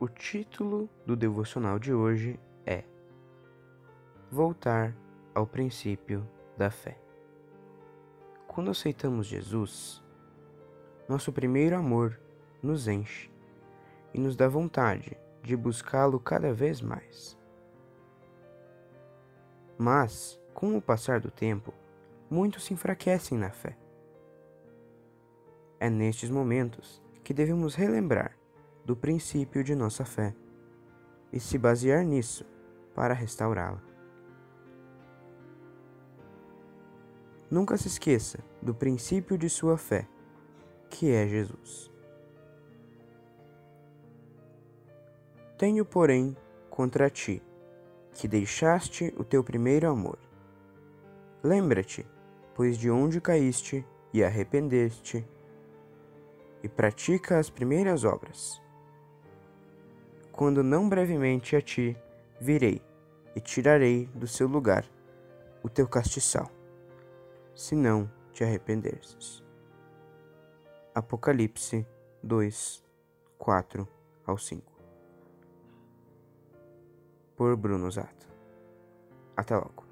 O título do devocional de hoje é Voltar ao princípio da fé. Quando aceitamos Jesus, nosso primeiro amor nos enche e nos dá vontade de buscá-lo cada vez mais. Mas, com o passar do tempo, muitos se enfraquecem na fé. É nestes momentos que devemos relembrar do princípio de nossa fé e se basear nisso para restaurá-la. Nunca se esqueça do princípio de sua fé, que é Jesus. Tenho, porém, contra ti, que deixaste o teu primeiro amor. Lembra-te, pois de onde caíste e arrependeste, e pratica as primeiras obras quando não brevemente a ti virei e tirarei do seu lugar o teu castiçal, se não te arrependeres. Apocalipse 2, 4 ao 5 Por Bruno Zato. Até logo.